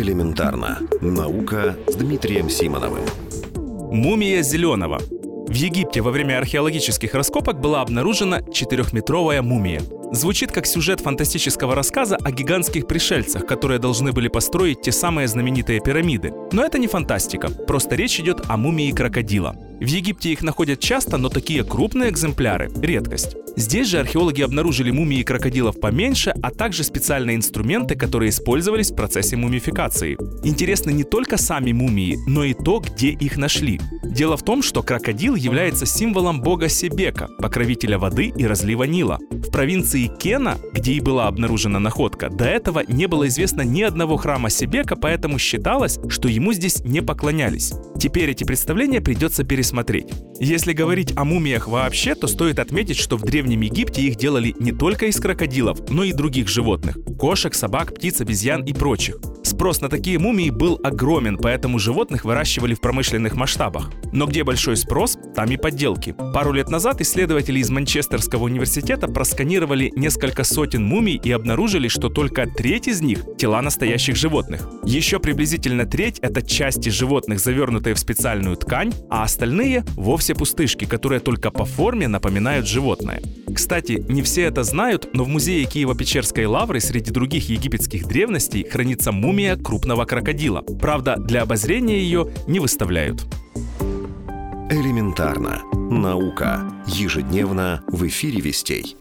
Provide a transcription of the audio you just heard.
Элементарно. Наука с Дмитрием Симоновым. Мумия Зеленого. В Египте во время археологических раскопок была обнаружена четырехметровая мумия. Звучит как сюжет фантастического рассказа о гигантских пришельцах, которые должны были построить те самые знаменитые пирамиды. Но это не фантастика, просто речь идет о мумии крокодила. В Египте их находят часто, но такие крупные экземпляры – редкость. Здесь же археологи обнаружили мумии крокодилов поменьше, а также специальные инструменты, которые использовались в процессе мумификации. Интересны не только сами мумии, но и то, где их нашли. Дело в том, что крокодил является символом бога Себека, покровителя воды и разлива Нила. В провинции Кена, где и была обнаружена находка, до этого не было известно ни одного храма Себека, поэтому считалось, что ему здесь не поклонялись. Теперь эти представления придется пересмотреть. Если говорить о мумиях вообще, то стоит отметить, что в Древнем Египте их делали не только из крокодилов, но и других животных – кошек, собак, птиц, обезьян и прочих. Спрос на такие мумии был огромен, поэтому животных выращивали в промышленных масштабах. Но где большой спрос, там и подделки. Пару лет назад исследователи из Манчестерского университета просканировали несколько сотен мумий и обнаружили, что только треть из них – тела настоящих животных. Еще приблизительно треть – это части животных, завернутые в специальную ткань, а остальные – вовсе пустышки, которые только по форме напоминают животное. Кстати, не все это знают, но в музее Киево-Печерской лавры среди других египетских древностей хранится мумия крупного крокодила. Правда, для обозрения ее не выставляют. Элементарно. Наука. Ежедневно в эфире Вестей.